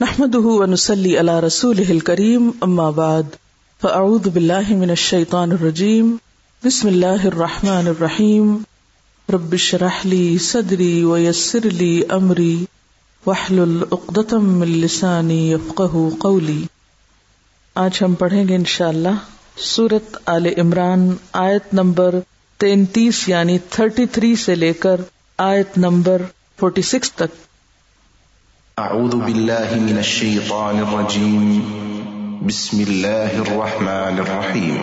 نحمده ونسلي على رسوله الكريم اما بعد فاعوذ بالله من الشيطان الرجيم. بسم الله الرحمن الرحيم. رب اشرح لي صدري ويسر لي امري واحلل عقدة من لساني يفقهوا قولي. آج ہم پڑھیں گے انشاءاللہ سورت آل عمران، آیت نمبر تینتیس یعنی تھرٹی تھری سے لے کر آیت نمبر فورٹی سکس تک۔ أعوذ بالله من الشيطان الرجيم. بسم الله الرحمن الرحيم.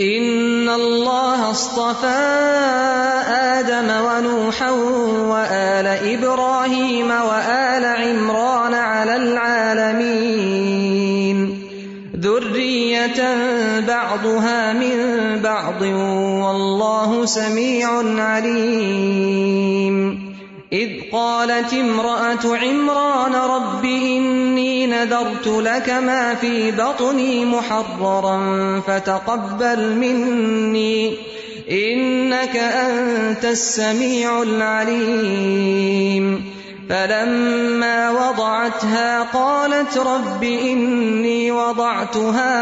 إن الله اصطفى آدم ونوحا وآل إبراهيم وآل عمران على العالمين. ذرية بعضها من بعض والله سميع عليم. إذ قالت امرأة عمران رب إني نذرت لك ما في بطني محررا فتقبل مني إنك أنت السميع العليم فلما وضعتها قالت رب إني وضعتها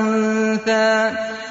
أنثى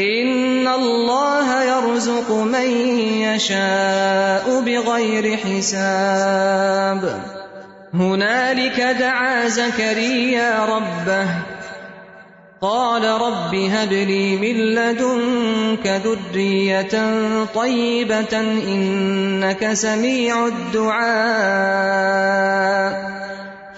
إن الله يرزق من يشاء بغير حساب هنالك دعا زكريا ربه قال رب هب لي من لدنك ذرية طيبة إنك سميع الدعاء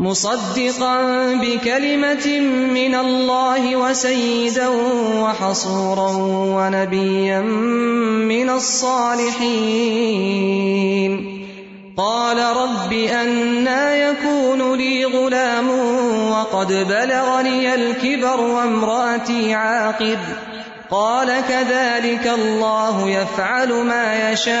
مصدقا بكلمة من الله وسيدا وحصورا ونبيا من الصالحين. قال رب أنا يكون لي غلام وقد بلغني الكبر وامرأتي عاقب قال كذلك الله يفعل ما يشاء.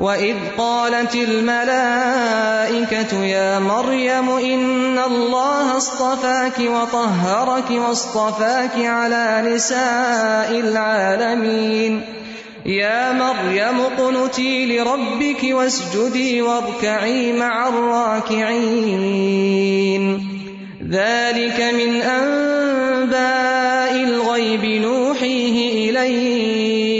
وإذ قالت الملائكة يا مريم إن الله اصطفاك وطهرك واصطفاك على نساء العالمين يا مريم قنتي لربك واسجدي واركعي مع الراكعين ذلك من أنباء الغيب نوحيه إليك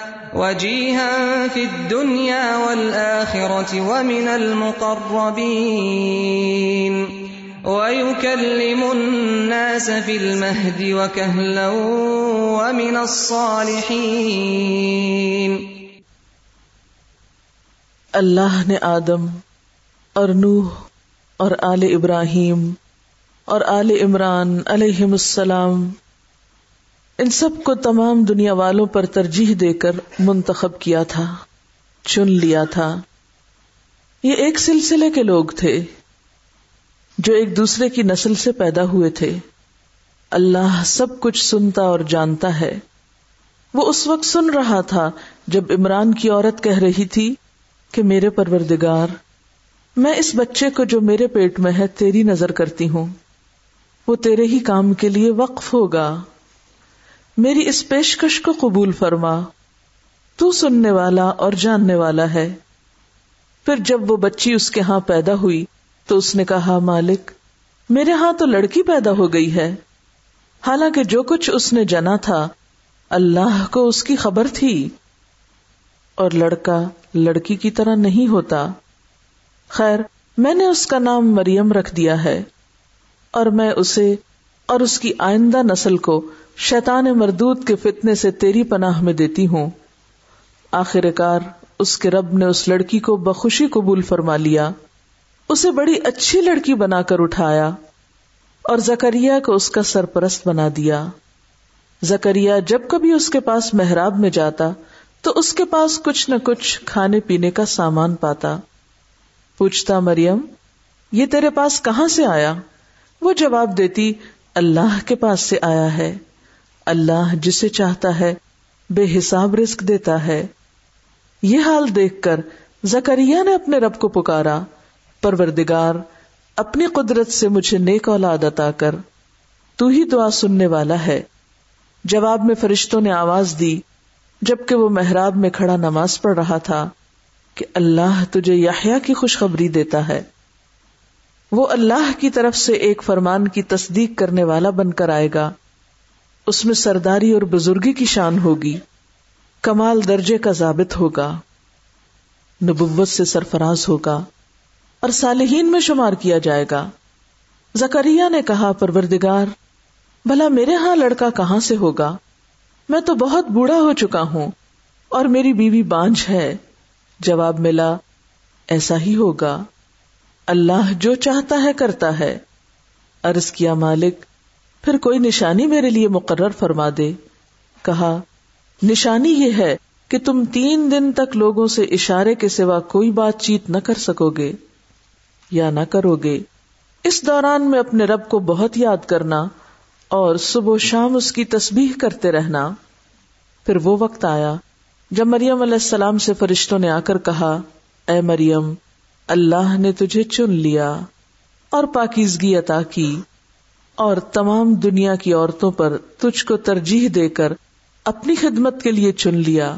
وجيها في الدنيا والآخرة ومن المقربين ويكلم الناس في المهد وكهلا ومن الصالحين اللہ نے آدم اور نوح اور آل ابراہیم اور آل عمران علیہ السلام ان سب کو تمام دنیا والوں پر ترجیح دے کر منتخب کیا تھا، چن لیا تھا۔ یہ ایک سلسلے کے لوگ تھے جو ایک دوسرے کی نسل سے پیدا ہوئے تھے۔ اللہ سب کچھ سنتا اور جانتا ہے۔ وہ اس وقت سن رہا تھا جب عمران کی عورت کہہ رہی تھی کہ میرے پروردگار، میں اس بچے کو جو میرے پیٹ میں ہے تیری نظر کرتی ہوں۔ وہ تیرے ہی کام کے لیے وقف ہوگا۔ میری اس پیشکش کو قبول فرما۔ تو سننے والا اور جاننے والا ہے۔ پھر جب وہ بچی اس کے ہاں پیدا ہوئی، تو اس نے کہا، مالک، میرے ہاں تو لڑکی پیدا ہو گئی ہے۔ حالانکہ جو کچھ اس نے جنا تھا، اللہ کو اس کی خبر تھی۔ اور لڑکا لڑکی کی طرح نہیں ہوتا۔ خیر، میں نے اس کا نام مریم رکھ دیا ہے۔ اور میں اسے اور اس کی آئندہ نسل کو شیطان مردود کے فتنے سے تیری پناہ میں دیتی ہوں۔ آخر کار اس کے رب نے اس لڑکی کو بخوشی قبول فرما لیا۔ اسے بڑی اچھی لڑکی بنا کر اٹھایا اور زکریا کو اس کا سرپرست بنا دیا۔ زکریا جب کبھی اس کے پاس محراب میں جاتا تو اس کے پاس کچھ نہ کچھ کھانے پینے کا سامان پاتا۔ پوچھتا مریم، یہ تیرے پاس کہاں سے آیا؟ وہ جواب دیتی، اللہ کے پاس سے آیا ہے۔ اللہ جسے چاہتا ہے بے حساب رسک دیتا ہے۔ یہ حال دیکھ کر زکریا نے اپنے رب کو پکارا۔ پروردگار، اپنی قدرت سے مجھے نیک اولاد عطا کر۔ تو ہی دعا سننے والا ہے۔ جواب میں فرشتوں نے آواز دی۔ جبکہ وہ محراب میں کھڑا نماز پڑھ رہا تھا کہ اللہ تجھے یحییٰ کی خوشخبری دیتا ہے۔ وہ اللہ کی طرف سے ایک فرمان کی تصدیق کرنے والا بن کر آئے گا۔ اس میں سرداری اور بزرگی کی شان ہوگی، کمال درجے کا ضابط ہوگا، نبوت سے سرفراز ہوگا اور صالحین میں شمار کیا جائے گا۔ زکریہ نے کہا، پروردگار، بھلا میرے ہاں لڑکا کہاں سے ہوگا؟ میں تو بہت بوڑھا ہو چکا ہوں اور میری بیوی بانج ہے۔ جواب ملا، ایسا ہی ہوگا۔ اللہ جو چاہتا ہے، کرتا ہے۔ ارض کیا مالک پھر کوئی نشانی میرے لیے مقرر فرما دے۔ کہا، نشانی یہ ہے کہ تم تین دن تک لوگوں سے اشارے کے سوا کوئی بات چیت نہ کر سکو گے یا نہ کرو گے۔ اس دوران میں اپنے رب کو بہت یاد کرنا اور صبح و شام اس کی تسبیح کرتے رہنا۔ پھر وہ وقت آیا جب مریم علیہ السلام سے فرشتوں نے آ کر کہا، اے مریم، اللہ نے تجھے چن لیا اور پاکیزگی عطا کی۔ اور تمام دنیا کی عورتوں پر تجھ کو ترجیح دے کر اپنی خدمت کے لیے چن لیا۔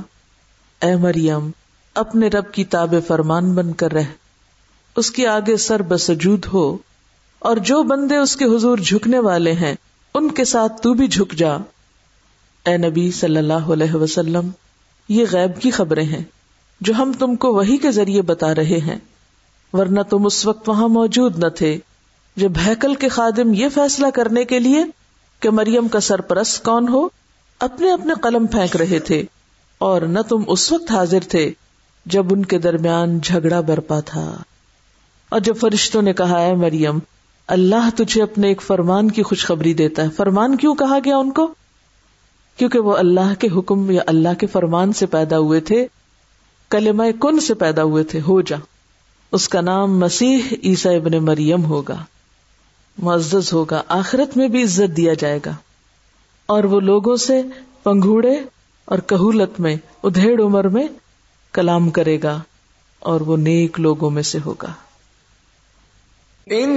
اے مریم، اپنے رب کی تاب فرمان بن کر رہ۔ اس کی آگے سر بسجود ہو۔ اور جو بندے اس کے حضور جھکنے والے ہیں، ان کے ساتھ تو بھی جھک جا۔ اے نبی صلی اللہ علیہ وسلم، یہ غیب کی خبریں ہیں جو ہم تم کو وہی کے ذریعے بتا رہے ہیں، ورنہ تم اس وقت وہاں موجود نہ تھے۔ جب ہیکل کے خادم یہ فیصلہ کرنے کے لیے کہ مریم کا سرپرست کون ہو، اپنے اپنے قلم پھینک رہے تھے اور نہ تم اس وقت حاضر تھے جب ان کے درمیان جھگڑا برپا تھا۔ اور جب فرشتوں نے کہا ہے مریم، اللہ تجھے اپنے ایک فرمان کی خوشخبری دیتا ہے۔ فرمان کیوں کہا گیا ان کو؟ کیونکہ وہ اللہ کے حکم یا اللہ کے فرمان سے پیدا ہوئے تھے، کلمہ کن سے پیدا ہوئے تھے، ہو جا۔ اس کا نام مسیح عیسا ابن مریم ہوگا۔ معزز ہوگا، آخرت میں بھی عزت دیا جائے گا۔ اور وہ لوگوں سے پنگوڑے اور کہولت میں، ادھیڑ عمر میں کلام کرے گا اور وہ نیک لوگوں میں سے ہوگا۔ ان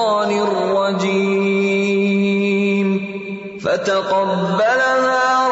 الشيطان الرجيم. فتقبلها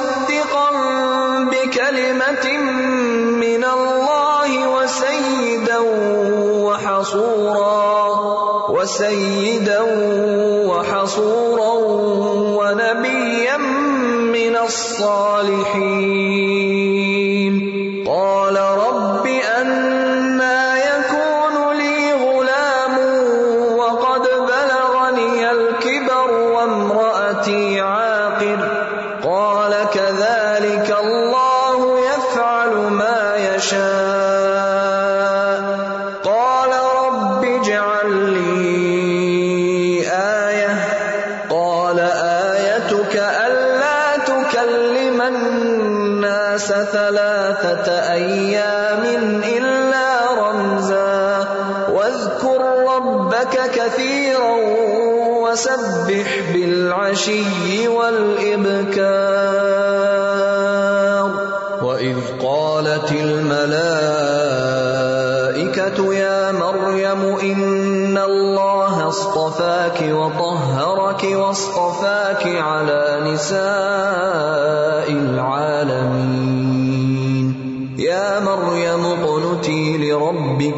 مصدقا بكلمة من الله وسيدا وحصورا وسيدا وحصورا ونبيا من الصالحين.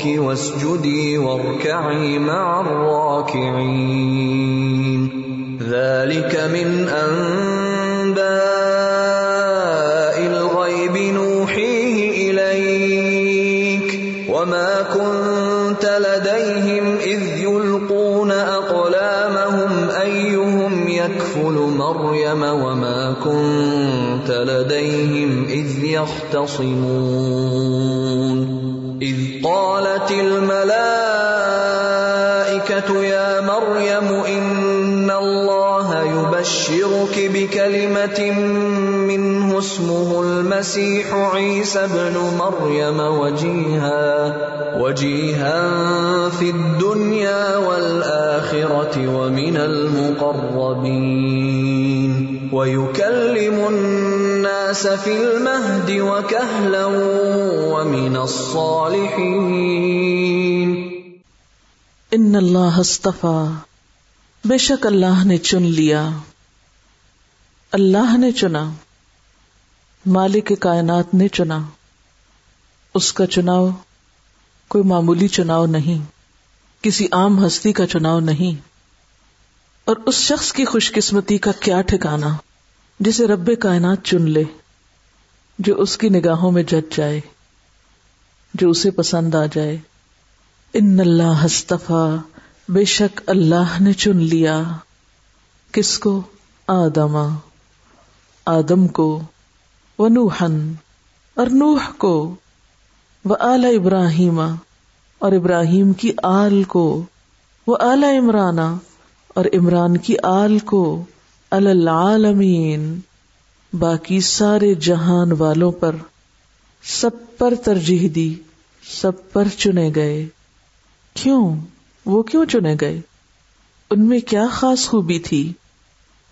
لربك واسجدي واركعي مع الراكعين. ذلك من أنباء الغيب نوحيه إليك. وما كنت لديهم إذ يلقون أقلامهم أيهم يكفل مريم وما كنت لديهم إذ يختصمون. إذ قالت الملائكة يا مريم إن الله يبشرك بكلمة منه اسمه المسيح عيسى ابن مريم وجيها وجيها في الدنيا والآخرة ومن المقربين، ويكلم الناس في المهد وكهلا ومن الصالحين. ان اللہ استفا بے شک اللہ نے چن لیا. اللہ نے چنا. مالک کائنات نے چنا. اس کا چناؤ کوئی معمولی چناؤ نہیں. کسی عام ہستی کا چناؤ نہیں. اور اس شخص کی خوش قسمتی کا کیا ٹھکانا جسے رب کائنات چن لے. جو اس کی نگاہوں میں جج جائے، جو اسے پسند آ جائے۔ ان اللہ ہستفا بے شک اللہ نے چن لیا۔ کس کو؟ آدما آدم کو۔ و نوحن اور نوح کو۔ وہ آل ابراہیم۔ اور ابراہیم کی آل کو۔ وہ اعلی عمرانہ اور عمران کی آل کو۔ العالمین۔ باقی سارے جہان والوں پر سب پر ترجیح دی، سب پر چنے گئے۔ کیوں؟ وہ کیوں چنے گئے؟ ان میں کیا خاص خوبی تھی؟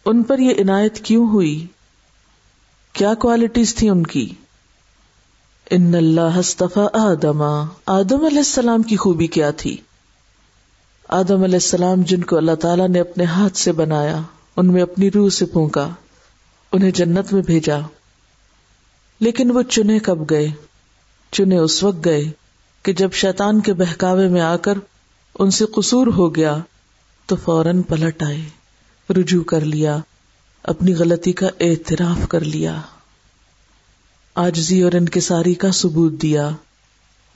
ان پر یہ عنایت کیوں ہوئی؟ کیا کوالٹیز تھی ان کی؟ ان اللہ ہستفا آدم۔ آدم علیہ السلام کی خوبی کیا تھی؟ آدم علیہ السلام جن کو اللہ تعالیٰ نے اپنے ہاتھ سے بنایا، ان میں اپنی روح سے پھونکا۔ انہیں جنت میں بھیجا۔ لیکن وہ چنے کب گئے؟ چنے اس وقت گئے کہ جب شیطان کے بہکاوے میں آ کر ان سے قصور ہو گیا تو فوراً پلٹ آئے، رجوع کر لیا، اپنی غلطی کا اعتراف کر لیا۔ آجزی اور انکساری کا ثبوت دیا۔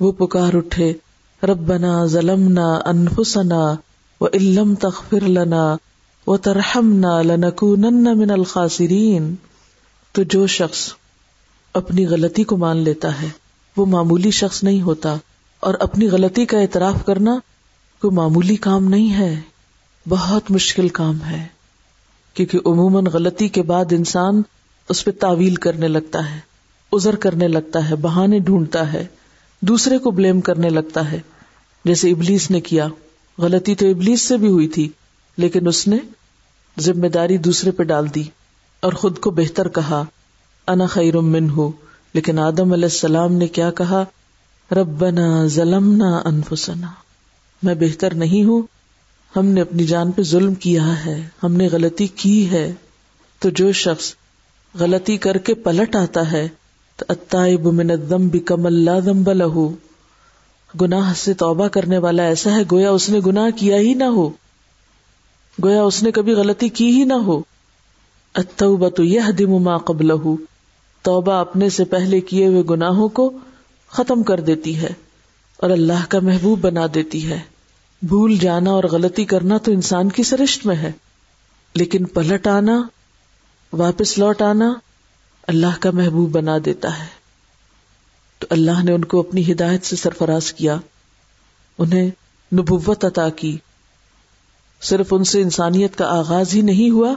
وہ پکار اٹھے، ربنا ظلمنا انفسنا و علم تخفر لنا و ترحمنا لنکونن من الخاسرین۔ تو جو شخص اپنی غلطی کو مان لیتا ہے، وہ معمولی شخص نہیں ہوتا۔ اور اپنی غلطی کا اعتراف کرنا کوئی معمولی کام نہیں ہے، بہت مشکل کام ہے۔ کیونکہ عموماً غلطی کے بعد انسان اس پہ تعویل کرنے لگتا ہے ازر کرنے لگتا ہے، بہانے ڈھونڈتا ہے، دوسرے کو بلیم کرنے لگتا ہے۔ جیسے ابلیس نے کیا، غلطی تو ابلیس سے بھی ہوئی تھی۔ لیکن اس نے ذمہ داری دوسرے پہ ڈال دی اور خود کو بہتر کہا، انا خیر من ہو لیکن آدم علیہ السلام نے کیا کہا؟ ربنا ظلمنا انفسنا۔ میں بہتر نہیں ہوں، ہم نے اپنی جان پہ ظلم کیا ہے، ہم نے غلطی کی ہے۔ تو جو شخص غلطی کر کے پلٹ آتا ہے، تو اتائب من الذنب کم اللہ ذنب لہو گناہ سے توبہ کرنے والا ایسا ہے گویا اس نے گناہ کیا ہی نہ ہو۔ گویا اس نے کبھی غلطی کی ہی نہ ہو۔ اتوبہ تو یہ دم ما قبلہ۔ توبہ اپنے سے پہلے کیے ہوئے گناہوں کو ختم کر دیتی ہے اور اللہ کا محبوب بنا دیتی ہے۔ بھول جانا اور غلطی کرنا تو انسان کی سرشت میں ہے۔ لیکن پلٹ آنا، واپس لوٹ آنا اللہ کا محبوب بنا دیتا ہے۔ تو اللہ نے ان کو اپنی ہدایت سے سرفراز کیا۔ انہیں نبوت عطا کی۔ صرف ان سے انسانیت کا آغاز ہی نہیں ہوا،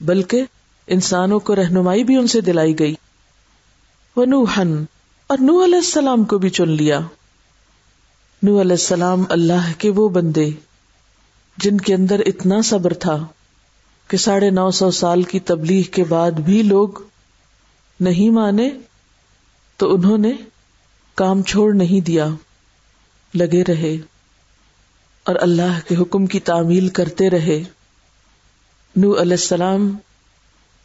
بلکہ انسانوں کو رہنمائی بھی ان سے دلائی گئی۔ وہ نوہن اور نو علیہ السلام کو بھی چن لیا۔ نو علیہ السلام اللہ کے وہ بندے، جن کے اندر اتنا صبر تھا کہ ساڑھے نو سو سال کی تبلیغ کے بعد بھی لوگ نہیں مانے، تو انہوں نے کام چھوڑ نہیں دیا، لگے رہے۔ اور اللہ کے حکم کی تعمیل کرتے رہے۔ نو علیہ السلام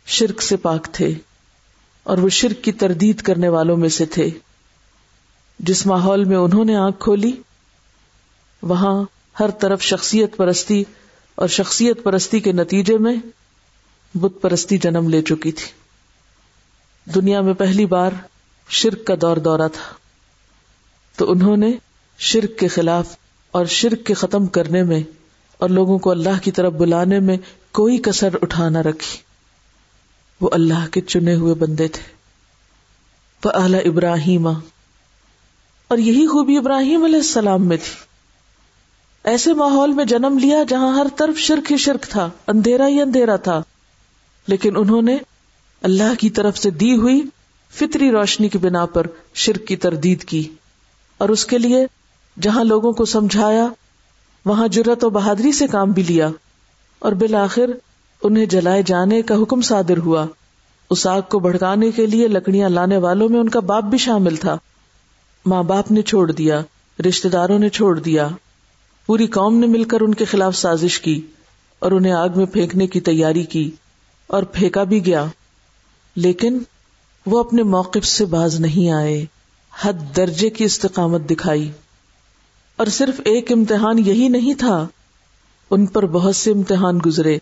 شرک سے پاک تھے اور وہ شرک کی تردید کرنے والوں میں سے تھے۔ جس ماحول میں انہوں نے آنکھ کھولی، وہاں ہر طرف شخصیت پرستی اور شخصیت پرستی کے نتیجے میں بت پرستی جنم لے چکی تھی۔ دنیا میں پہلی بار شرک کا دور دورہ تھا۔ تو انہوں نے شرک کے خلاف اور شرک کے ختم کرنے میں اور لوگوں کو اللہ کی طرف بلانے میں کوئی کسر اٹھانا رکھی۔ وہ اللہ کے چنے ہوئے بندے تھے۔ وہ اعلی ابراہیم اور یہی خوبی ابراہیم علیہ السلام میں تھی۔ ایسے ماحول میں جنم لیا جہاں ہر طرف شرک ہی شرک تھا، اندھیرا ہی اندھیرا تھا۔ لیکن انہوں نے اللہ کی طرف سے دی ہوئی فطری روشنی کی بنا پر شرک کی تردید کی۔ اور اس کے لیے جہاں لوگوں کو سمجھایا، وہاں جرت و بہادری سے کام بھی لیا اور بالآخر انہیں جلائے جانے کا حکم صادر ہوا۔ اس آگ کو بھڑکانے کے لیے لکڑیاں لانے والوں میں ان کا باپ بھی شامل تھا۔ ماں باپ نے چھوڑ دیا رشتے داروں نے چھوڑ دیا۔ پوری قوم نے مل کر ان کے خلاف سازش کی اور انہیں آگ میں پھینکنے کی تیاری کی اور پھینکا بھی گیا۔ لیکن وہ اپنے موقف سے باز نہیں آئے، حد درجے کی استقامت دکھائی۔ اور صرف ایک امتحان یہی نہیں تھا، ان پر بہت سے امتحان گزرے۔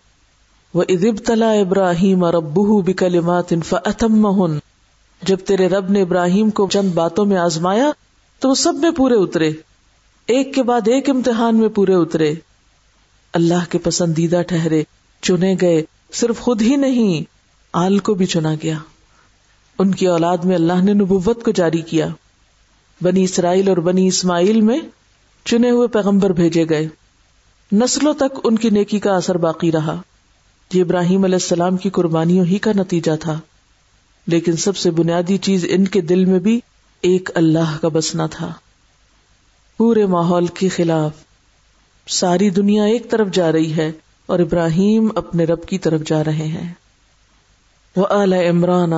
وہ ادب تلا ابراہیم اور ابو بکلمات فتم جب تیرے رب نے ابراہیم کو چند باتوں میں آزمایا، تو وہ سب میں پورے اترے۔ ایک کے بعد ایک امتحان میں پورے اترے۔ اللہ کے پسندیدہ ٹھہرے، چنے گئے، صرف خود ہی نہیں، آل کو بھی چنا گیا۔ ان کی اولاد میں اللہ نے نبوت کو جاری کیا۔ بنی اسرائیل اور بنی اسماعیل میں چنے ہوئے پیغمبر بھیجے گئے۔ نسلوں تک ان کی نیکی کا اثر باقی رہا۔ یہ ابراہیم علیہ السلام کی قربانیوں ہی کا نتیجہ تھا۔ لیکن سب سے بنیادی چیز ان کے دل میں بھی ایک اللہ کا بسنا تھا۔ پورے ماحول کے خلاف۔ ساری دنیا ایک طرف جا رہی ہے اور ابراہیم اپنے رب کی طرف جا رہے ہیں۔ وہ اعلی عمران۔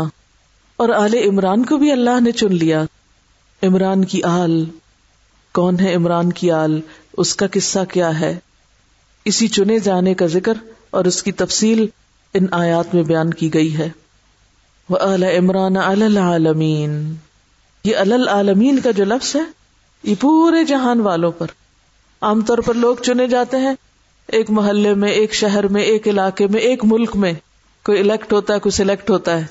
اور آل عمران کو بھی اللہ نے چن لیا۔ عمران کی آل کون ہے عمران کی آل؟ اس کا قصہ کیا ہے؟ اسی چنے جانے کا ذکر اور اس کی تفصیل ان آیات میں بیان کی گئی ہے۔ وہ عمران العالمین یہ العالمین کا جو لفظ ہے، یہ پورے جہان والوں پر۔ عام طور پر لوگ چنے جاتے ہیں، ایک محلے میں، ایک شہر میں، ایک علاقے میں، ایک ملک میں۔ کوئی الیکٹ ہوتا ہے، کوئی سلیکٹ ہوتا ہے۔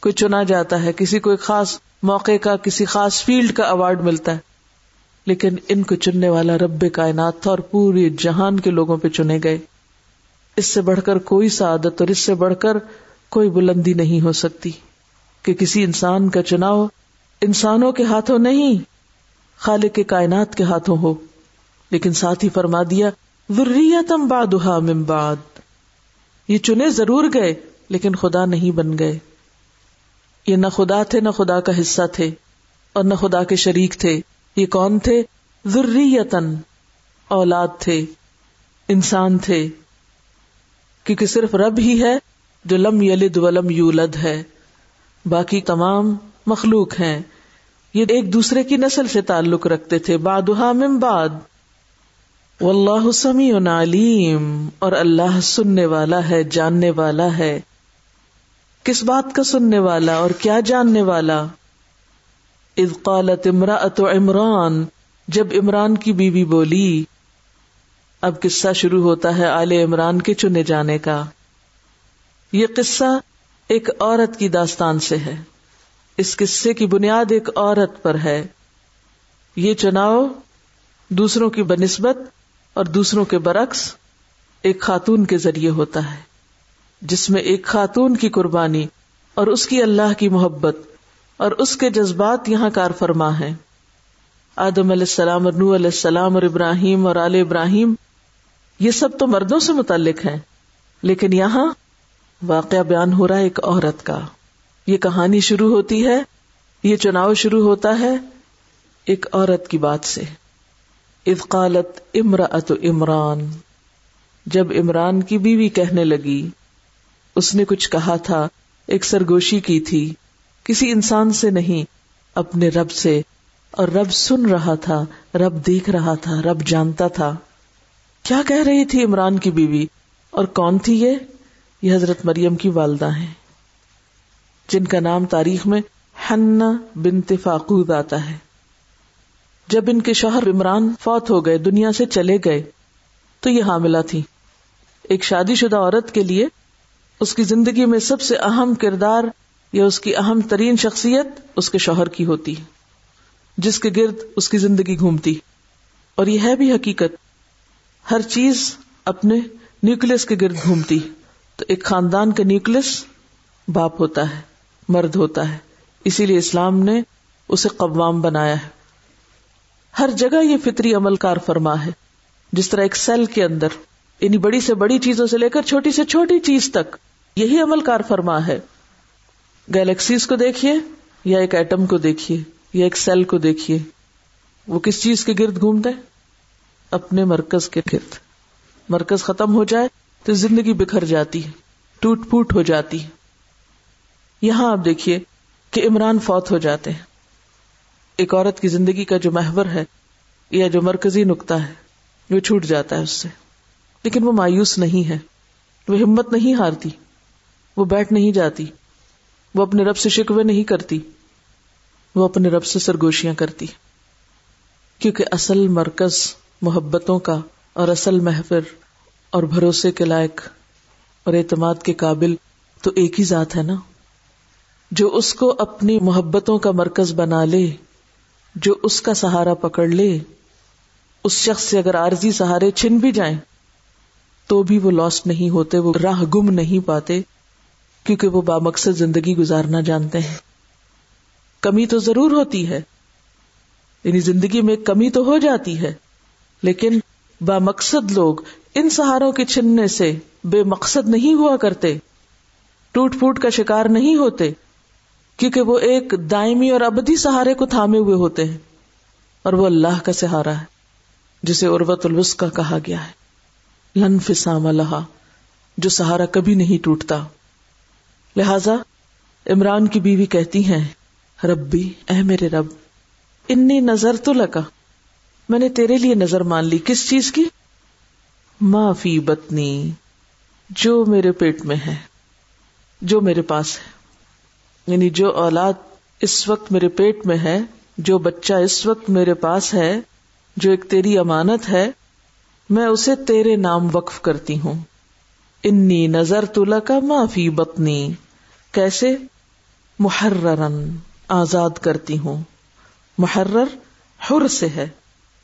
کوئی چنا جاتا ہے، کسی کو ایک خاص موقع کا، کسی خاص فیلڈ کا اوارڈ ملتا ہے۔ لیکن ان کو چننے والا رب کائنات تھا اور پورے جہان کے لوگوں پہ چنے گئے۔ اس سے بڑھ کر کوئی سعادت اور اس سے بڑھ کر کوئی بلندی نہیں ہو سکتی کہ کسی انسان کا چناؤ انسانوں کے ہاتھوں نہیں، خالق کے کائنات کے ہاتھوں ہو۔ لیکن ساتھ ہی فرما دیا، ذریتم بعدها من بعد۔ یہ چنے ضرور گئے، لیکن خدا نہیں بن گئے۔ یہ نہ خدا تھے، نہ خدا کا حصہ تھے اور نہ خدا کے شریک تھے۔ یہ کون تھے؟ ذریتن اولاد تھے، انسان تھے، کیونکہ صرف رب ہی ہے جو لم یلد ولم یولد ہے، باقی تمام مخلوق ہیں۔ یہ ایک دوسرے کی نسل سے تعلق رکھتے تھے بادہ من بعد۔ واللہ سمیع علیم، اور اللہ سننے والا ہے، جاننے والا ہے۔ کس بات کا سننے والا اور کیا جاننے والا؟ اذ قالت امراۃ عمران، جب عمران کی بیوی بولی، اب قصہ شروع ہوتا ہے آل عمران کے چنے جانے کا۔ یہ قصہ ایک عورت کی داستان سے ہے۔ اس قصے کی بنیاد ایک عورت پر ہے۔ یہ چناؤ دوسروں کی بنسبت اور دوسروں کے برعکس ایک خاتون کے ذریعے ہوتا ہے، جس میں ایک خاتون کی قربانی اور اس کی اللہ کی محبت۔ اور اس کے جذبات یہاں کار فرما ہے آدم علیہ السلام اور نو علیہ السلام اور ابراہیم اور آل ابراہیم، یہ سب تو مردوں سے متعلق ہیں۔ لیکن یہاں واقعہ بیان ہو رہا ہے ایک عورت کا۔ یہ کہانی شروع ہوتی ہے، یہ چناؤ شروع ہوتا ہے ایک عورت کی بات سے۔ قالت امراۃ عمران، جب عمران کی بیوی کہنے لگی، اس نے کچھ کہا تھا، ایک سرگوشی کی تھی۔ کسی انسان سے نہیں، اپنے رب سے۔ اور رب سن رہا تھا، رب دیکھ رہا تھا، رب جانتا تھا۔ کیا کہہ رہی تھی عمران کی بیوی؟ اور کون تھی یہ؟ یہ حضرت مریم کی والدہ ہیں۔ جن کا نام تاریخ میں ہننا بنت فاقود آتا ہے۔ جب ان کے شوہر عمران فوت ہو گئے، دنیا سے چلے گئے، تو یہ حاملہ تھی۔ ایک شادی شدہ عورت کے لیے اس کی زندگی میں سب سے اہم کردار یا اس کی اہم ترین شخصیت اس کے شوہر کی ہوتی جس کے گرد اس کی زندگی گھومتی اور یہ ہے بھی حقیقت، ہر چیز اپنے نیوکلس کے گرد گھومتی تو ایک خاندان کا نیوکلس باپ ہوتا ہے، مرد ہوتا ہے۔ اسی لیے اسلام نے اسے قوام بنایا ہے۔ ہر جگہ یہ فطری عمل کار فرما ہے، جس طرح ایک سیل کے اندر یعنی بڑی سے بڑی چیزوں سے لے کر چھوٹی سے چھوٹی چیز تک، یہی عمل کار فرما ہے۔ گیلیکسیز کو دیکھیے یا ایک ایٹم کو دیکھیے یا ایک سیل کو دیکھیے وہ کس چیز کے گرد گھومتا ہے؟ اپنے مرکز کے گرد۔ مرکز ختم ہو جائے تو زندگی بکھر جاتی ہے، ٹوٹ پوٹ ہو جاتی ہے۔ یہاں آپ دیکھیے کہ عمران فوت ہو جاتے ہیں۔ ایک عورت کی زندگی کا جو محور ہے یا جو مرکزی نقطہ ہے، وہ چھوٹ جاتا ہے اس سے۔ لیکن وہ مایوس نہیں ہے۔ وہ ہمت نہیں ہارتی۔ وہ بیٹھ نہیں جاتی۔ وہ اپنے رب سے شکوے نہیں کرتی، وہ اپنے رب سے سرگوشیاں کرتی۔ کیونکہ اصل مرکز محبتوں کا اور اصل محفر اور بھروسے کے لائق اور اعتماد کے قابل تو ایک ہی ذات ہے نا؟ جو اس کو اپنی محبتوں کا مرکز بنا لے، جو اس کا سہارا پکڑ لے، اس شخص سے اگر عارضی سہارے چھن بھی جائیں، تو بھی وہ لاسٹ نہیں ہوتے، وہ راہ گم نہیں پاتے۔ کیونکہ وہ بامقصد زندگی گزارنا جانتے ہیں۔ کمی تو ضرور ہوتی ہے۔ یعنی زندگی میں کمی تو ہو جاتی ہے۔ لیکن با مقصد لوگ ان سہاروں کے چھننے سے بے مقصد نہیں ہوا کرتے۔ ٹوٹ پھوٹ کا شکار نہیں ہوتے۔ کیونکہ وہ ایک دائمی اور ابدی سہارے کو تھامے ہوئے ہوتے ہیں۔ اور وہ اللہ کا سہارا ہے، جسے اروت الوس کا کہا گیا ہے۔ لن فسام اللہ جو سہارا کبھی نہیں ٹوٹتا۔ لہذا عمران کی بیوی کہتی ہیں، ربی، اے میرے رب، انی نظر تو لگا میں نے تیرے لیے نظر مان لی۔ کس چیز کی؟ معافی بتنی جو میرے پیٹ میں ہے، جو میرے پاس ہے۔ یعنی جو اولاد اس وقت میرے پیٹ میں ہے، جو بچہ اس وقت میرے پاس ہے، جو ایک تیری امانت ہے، میں اسے تیرے نام وقف کرتی ہوں۔ انی نظر تلا کا معافی بتنی کیسے؟ محررن آزاد کرتی ہوں۔ محرر حر سے ہے۔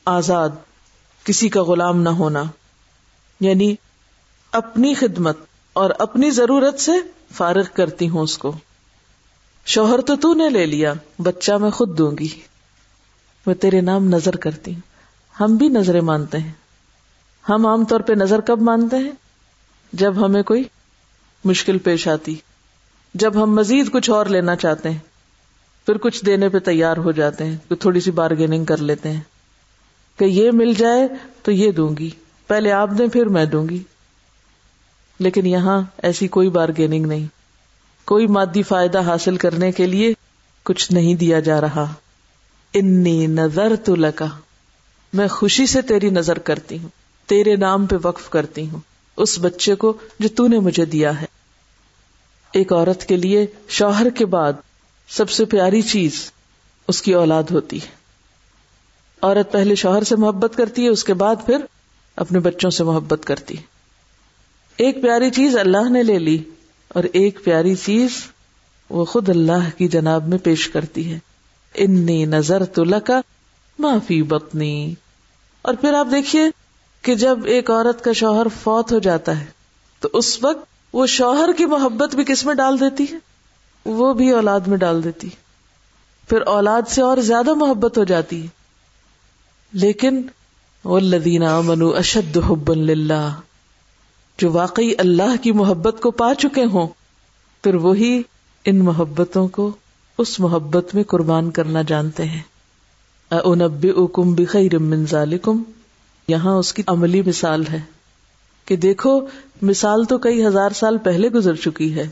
آزاد، کسی کا غلام نہ ہونا۔ یعنی اپنی خدمت اور اپنی ضرورت سے فارغ کرتی ہوں اس کو۔ شوہر تو تو نے لے لیا، بچہ میں خود دوں گی۔ میں تیرے نام نظر کرتی ہوں۔ ہم بھی نظریں مانتے ہیں۔ ہم عام طور پہ نظر کب مانتے ہیں؟ جب ہمیں کوئی مشکل پیش آتی، جب ہم مزید کچھ اور لینا چاہتے ہیں، پھر کچھ دینے پہ تیار ہو جاتے ہیں تھوڑی سی بارگیننگ کر لیتے ہیں۔ کہ یہ مل جائے تو یہ دوں گی، پہلے آپ دیں، پھر میں دوں گی۔ لیکن یہاں ایسی کوئی بارگیننگ نہیں۔ کوئی مادی فائدہ حاصل کرنے کے لیے کچھ نہیں دیا جا رہا۔ انی نظر تو لگا میں خوشی سے تیری نظر کرتی ہوں، تیرے نام پہ وقف کرتی ہوں۔ اس بچے کو جو تو نے مجھے دیا ہے۔ ایک عورت کے لیے شوہر کے بعد سب سے پیاری چیز اس کی اولاد ہوتی ہے۔ عورت پہلے شوہر سے محبت کرتی ہے، اس کے بعد پھر اپنے بچوں سے محبت کرتی ایک پیاری چیز اللہ نے لے لی اور ایک پیاری چیز وہ خود اللہ کی جناب میں پیش کرتی ہے۔ انی نظر تو لکا معافی بتنی اور پھر آپ دیکھیے کہ جب ایک عورت کا شوہر فوت ہو جاتا ہے، تو اس وقت وہ شوہر کی محبت بھی کس میں ڈال دیتی ہے؟ وہ بھی اولاد میں ڈال دیتی پھر اولاد سے اور زیادہ محبت ہو جاتی ہے۔ لیکن وہ لدینہ منو اشد حب اللہ جو واقعی اللہ کی محبت کو پا چکے ہوں، پھر وہی ان محبتوں کو اس محبت میں قربان کرنا جانتے ہیں۔ اکم بخیر من ذالکم یہاں اس کی عملی مثال ہے کہ دیکھو، مثال تو کئی ہزار سال پہلے گزر چکی ہے۔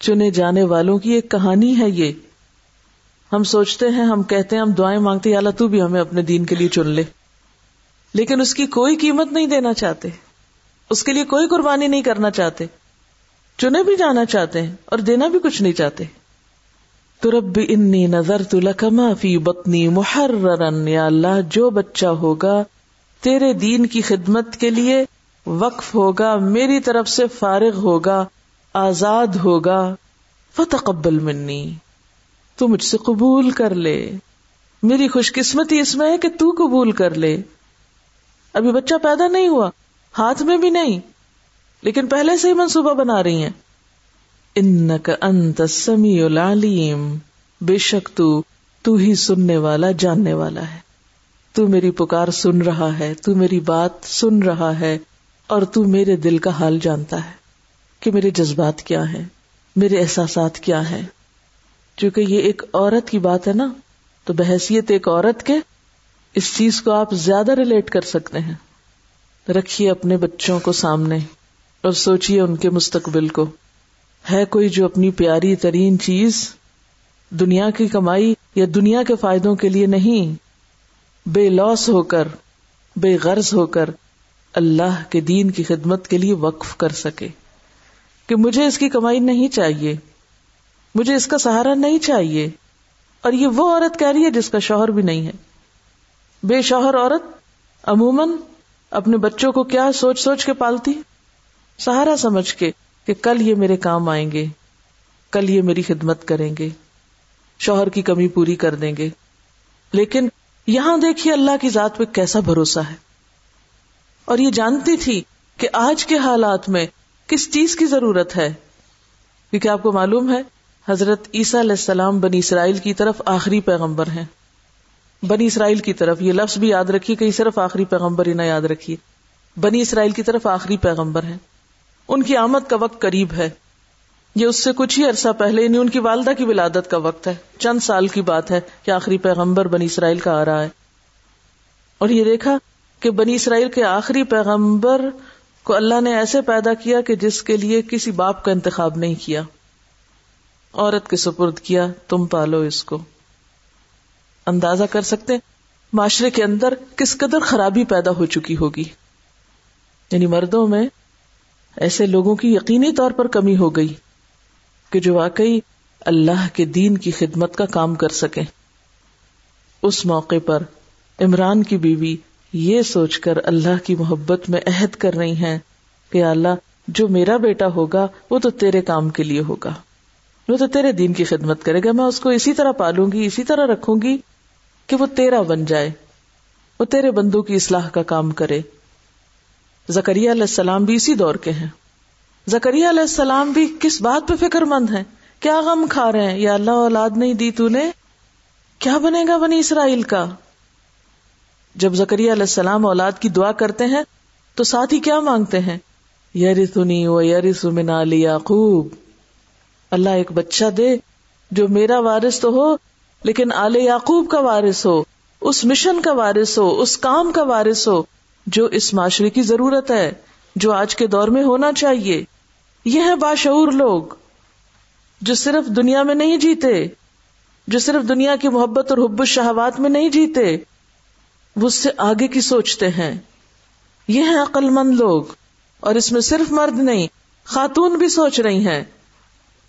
چنے جانے والوں کی ایک کہانی ہے یہ۔ ہم سوچتے ہیں، ہم کہتے ہیں، ہم دعائیں مانگتے اللہ تو بھی ہمیں اپنے دین کے لیے چن لے۔ لیکن اس کی کوئی قیمت نہیں دینا چاہتے۔ اس کے لیے کوئی قربانی نہیں کرنا چاہتے۔ چنے بھی جانا چاہتے ہیں اور دینا بھی کچھ نہیں چاہتے۔ تو رب انی نظر تو لکما فی بتنی محررن، یا اللہ جو بچہ ہوگا تیرے دین کی خدمت کے لیے وقف ہوگا، میری طرف سے فارغ ہوگا، آزاد ہوگا فتقبل منی۔ تو مجھ سے قبول کر لے۔ میری خوش قسمتی اس میں ہے کہ تو قبول کر لے۔ ابھی بچہ پیدا نہیں ہوا، ہاتھ میں بھی نہیں، لیکن پہلے سے ہی منصوبہ بنا رہی ہیں۔ ان کا انت سمی العلیم، بے شک تو تو ہی سننے والا، جاننے والا ہے۔ تو میری پکار سن رہا ہے، تو میری بات سن رہا ہے، اور تو میرے دل کا حال جانتا ہے کہ میرے جذبات کیا ہے میرے احساسات کیا ہے چونکہ یہ ایک عورت کی بات ہے نا، تو بحثیت ایک عورت کے، اس چیز کو آپ زیادہ ریلیٹ کر سکتے ہیں۔ رکھیے اپنے بچوں کو سامنے اور سوچیے ان کے مستقبل کو۔ ہے کوئی جو اپنی پیاری ترین چیز دنیا کی کمائی یا دنیا کے فائدوں کے لیے نہیں بے لوس ہو کر، بے غرض ہو کر اللہ کے دین کی خدمت کے لیے وقف کر سکے۔ کہ مجھے اس کی کمائی نہیں چاہیے، مجھے اس کا سہارا نہیں چاہیے۔ اور یہ وہ عورت کہہ رہی ہے جس کا شوہر بھی نہیں ہے۔ بے شوہر عورت عموماً اپنے بچوں کو کیا سوچ سوچ کے پالتی؟ سہارا سمجھ کے کہ کل یہ میرے کام آئیں گے، کل یہ میری خدمت کریں گے، شوہر کی کمی پوری کر دیں گے۔ لیکن یہاں دیکھیے اللہ کی ذات پہ کیسا بھروسہ ہے۔ اور یہ جانتی تھی کہ آج کے حالات میں کس چیز کی ضرورت ہے۔ کیونکہ آپ کو معلوم ہے، حضرت عیسیٰ علیہ السلام بنی اسرائیل کی طرف آخری پیغمبر ہیں۔ بنی اسرائیل کی طرف، یہ لفظ بھی یاد رکھیے کہ صرف آخری پیغمبر ہی نہ یاد رکھیے۔ بنی اسرائیل کی طرف آخری پیغمبر ہیں۔ ان کی آمد کا وقت قریب ہے۔ یہ اس سے کچھ ہی عرصہ پہلے یعنی ان کی والدہ کی ولادت کا وقت ہے۔ چند سال کی بات ہے کہ آخری پیغمبر بنی اسرائیل کا آ رہا ہے۔ اور یہ دیکھا کہ بنی اسرائیل کے آخری پیغمبر کو اللہ نے ایسے پیدا کیا کہ جس کے لیے کسی باپ کا انتخاب نہیں کیا۔ عورت کے سپرد کیا، تم پالو اس کو۔ اندازہ کر سکتے معاشرے کے اندر کس قدر خرابی پیدا ہو چکی ہوگی۔ یعنی مردوں میں ایسے لوگوں کی یقینی طور پر کمی ہو گئی۔ کہ جو واقعی اللہ کے دین کی خدمت کا کام کر سکے اس موقع پر عمران کی بیوی یہ سوچ کر اللہ کی محبت میں عہد کر رہی ہیں کہ اللہ، جو میرا بیٹا ہوگا، وہ تو تیرے کام کے لیے ہوگا۔ وہ تو تیرے دین کی خدمت کرے گا۔ میں اس کو اسی طرح پالوں گی، اسی طرح رکھوں گی کہ وہ تیرا بن جائے۔ وہ تیرے بندوں کی اصلاح کا کام کرے۔ زکریہ علیہ السلام بھی اسی دور کے ہیں۔ زکریہ علیہ السلام بھی کس بات پہ فکر مند ہے کیا غم کھا رہے ہیں؟ یا اللہ اولاد نہیں دی تو نے؟ کیا بنے گا بنی اسرائیل کا؟ جب زکریہ علیہ السلام اولاد کی دعا کرتے ہیں، تو ساتھ ہی کیا مانگتے ہیں؟ یری سنی و یری سمن علی یعقوب۔ اللہ ایک بچہ دے جو میرا وارث تو ہو، لیکن آل یعقوب کا وارث ہو، اس مشن کا وارث ہو، اس کام کا وارث ہو، جو اس معاشرے کی ضرورت ہے، جو آج کے دور میں ہونا چاہیے۔ یہ ہے باشعور لوگ جو صرف دنیا میں نہیں جیتے، جو صرف دنیا کی محبت اور حب الشہوات میں نہیں جیتے، وہ اس سے آگے کی سوچتے ہیں۔ یہ ہے عقل مند لوگ، اور اس میں صرف مرد نہیں، خاتون بھی سوچ رہی ہیں،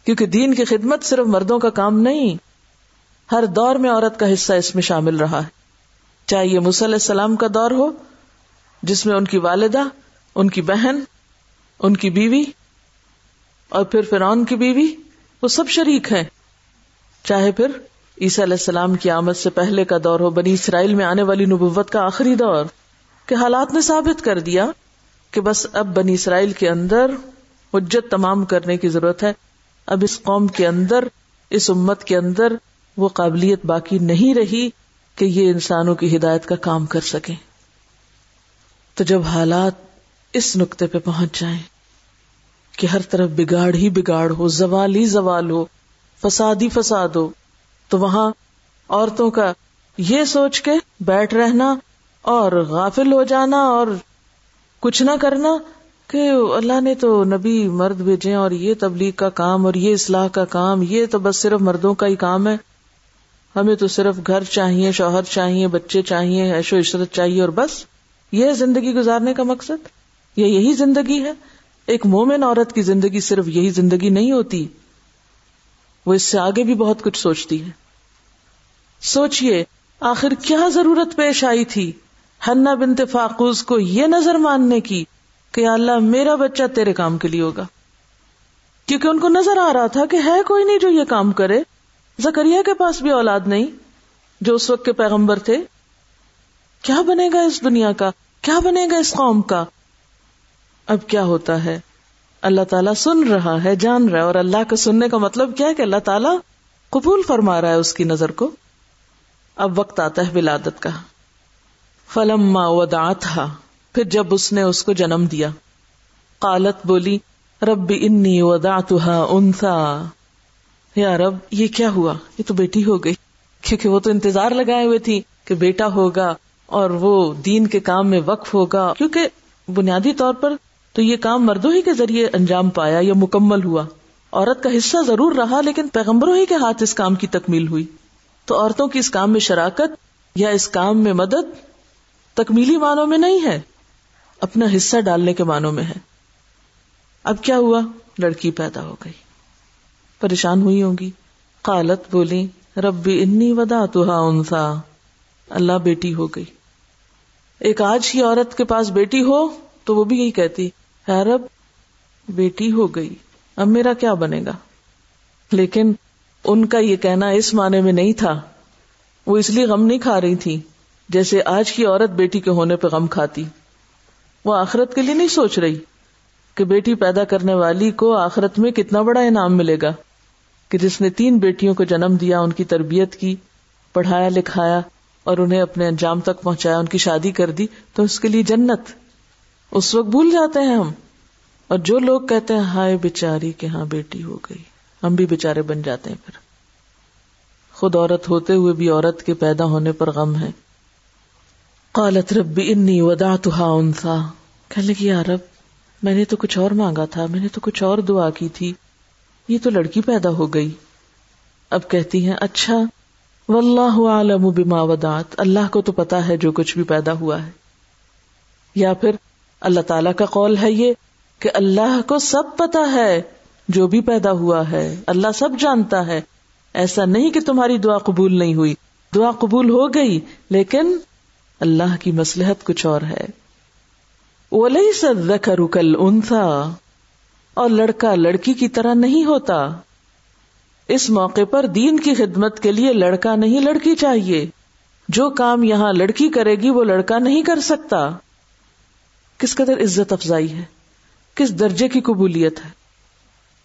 کیونکہ دین کی خدمت صرف مردوں کا کام نہیں، ہر دور میں عورت کا حصہ اس میں شامل رہا ہے۔ چاہے یہ علیہ السلام کا دور ہو، جس میں ان کی والدہ، ان کی بہن، ان کی بیوی اور پھر فرعون کی بیوی، وہ سب شریک ہیں۔ چاہے پھر عیسیٰ علیہ السلام کی آمد سے پہلے کا دور ہو، بنی اسرائیل میں آنے والی نبوت کا آخری دور، کہ حالات نے ثابت کر دیا کہ بس اب بنی اسرائیل کے اندر حجت تمام کرنے کی ضرورت ہے۔ اب اس قوم کے اندر، اس امت کے اندر وہ قابلیت باقی نہیں رہی کہ یہ انسانوں کی ہدایت کا کام کر سکے۔ تو جب حالات اس نقطے پہ پہنچ جائیں کہ ہر طرف بگاڑ ہی بگاڑ ہو، زوال ہی زوال ہو، فساد ہی فساد ہو۔ تو وہاں عورتوں کا یہ سوچ کے بیٹھ رہنا اور غافل ہو جانا اور کچھ نہ کرنا کہ اللہ نے تو نبی مرد بھیجے اور یہ تبلیغ کا کام اور یہ اصلاح کا کام، یہ تو بس صرف مردوں کا ہی کام ہے۔ ہمیں تو صرف گھر چاہیے، شوہر چاہیے، بچے چاہیے ایشو عشرت چاہیے اور بس، یہ زندگی گزارنے کا مقصد، یہ یہی زندگی ہے۔ ایک مومن عورت کی زندگی صرف یہی زندگی نہیں ہوتی، وہ اس سے آگے بھی بہت کچھ سوچتی ہے۔ سوچئے، آخر کیا ضرورت پیش آئی تھی ہنا بنت فاقوز کو یہ نظر ماننے کی کہ اللہ میرا بچہ تیرے کام کے لیے ہوگا۔ کیونکہ ان کو نظر آ رہا تھا کہ ہے کوئی نہیں جو یہ کام کرے۔ زکریہ کے پاس بھی اولاد نہیں، جو اس وقت کے پیغمبر تھے۔ کیا بنے گا اس دنیا کا؟ کیا بنے گا اس قوم کا؟ اب کیا ہوتا ہے؟ اللہ تعالیٰ سن رہا ہے، جان رہا ہے، اور اللہ کا سننے کا مطلب کیا ہے کہ اللہ تعالیٰ قبول فرما رہا ہے اس کی نظر کو؟ اب وقت آتا ہے ولادت کا۔ فلم ودا تھا پھر جب اس نے اس کو جنم دیا۔ قالت بولی، رب انی ودا انسا یا رب، یہ کیا ہوا؟ یہ تو بیٹی ہو گئی۔ کیونکہ وہ تو انتظار لگائے ہوئے تھی کہ بیٹا ہوگا اور وہ دین کے کام میں وقف ہوگا۔ کیونکہ بنیادی طور پر تو یہ کام مردوں ہی کے ذریعے انجام پایا یا مکمل ہوا۔ عورت کا حصہ ضرور رہا لیکن پیغمبروں ہی کے ہاتھ اس کام کی تکمیل ہوئی۔ تو عورتوں کی اس کام میں شراکت یا اس کام میں مدد تکمیلی معنوں میں نہیں ہے، اپنا حصہ ڈالنے کے معنوں میں ہے۔ اب کیا ہوا؟ لڑکی پیدا ہو گئی۔ پریشان ہوئی ہوگی قالت بولی، ربی انی ودا تو انسا اللہ بیٹی ہو گئی۔ ایک آج کی عورت کے پاس بیٹی ہو تو وہ بھی یہی کہتی ہے رب بیٹی ہو گئی، اب میرا کیا بنے گا؟ لیکن ان کا یہ کہنا اس معنی میں نہیں تھا۔ وہ اس لیے غم نہیں کھا رہی تھی جیسے آج کی عورت بیٹی کے ہونے پہ غم کھاتی۔ وہ آخرت کے لیے نہیں سوچ رہی کہ بیٹی پیدا کرنے والی کو آخرت میں کتنا بڑا انعام ملے گا۔ کہ جس نے تین بیٹیوں کو جنم دیا، ان کی تربیت کی، پڑھایا لکھایا اور انہیں اپنے انجام تک پہنچایا، ان کی شادی کر دی، تو اس کے لیے جنت۔ اس وقت بھول جاتے ہیں ہم۔ اور جو لوگ کہتے ہیں، ہائے بیچاری کہ ہاں بیٹی ہو گئی۔ ہم بھی بیچارے بن جاتے ہیں پھر۔ خود عورت ہوتے ہوئے بھی عورت کے پیدا ہونے پر غم ہے۔ قالت ربی انی ودا تو انسا کہنے لگی رب، میں نے تو کچھ اور مانگا تھا، میں نے تو کچھ اور دعا کی تھی۔ یہ تو لڑکی پیدا ہو گئی۔ اب کہتی ہیں اچھا واللہ عالم بما ودات اللہ کو تو پتا ہے جو کچھ بھی پیدا ہوا ہے۔ یا پھر اللہ تعالی کا قول ہے یہ کہ اللہ کو سب پتا ہے جو بھی پیدا ہوا ہے۔ اللہ سب جانتا ہے۔ ایسا نہیں کہ تمہاری دعا قبول نہیں ہوئی۔ دعا قبول ہو گئی، لیکن اللہ کی مسلحت کچھ اور ہے۔ ولی کل انسا اور لڑکا لڑکی کی طرح نہیں ہوتا۔ اس موقع پر دین کی خدمت کے لیے لڑکا نہیں لڑکی چاہیے۔ جو کام یہاں لڑکی کرے گی، وہ لڑکا نہیں کر سکتا۔ کس قدر عزت افزائی ہے، کس درجے کی قبولیت ہے۔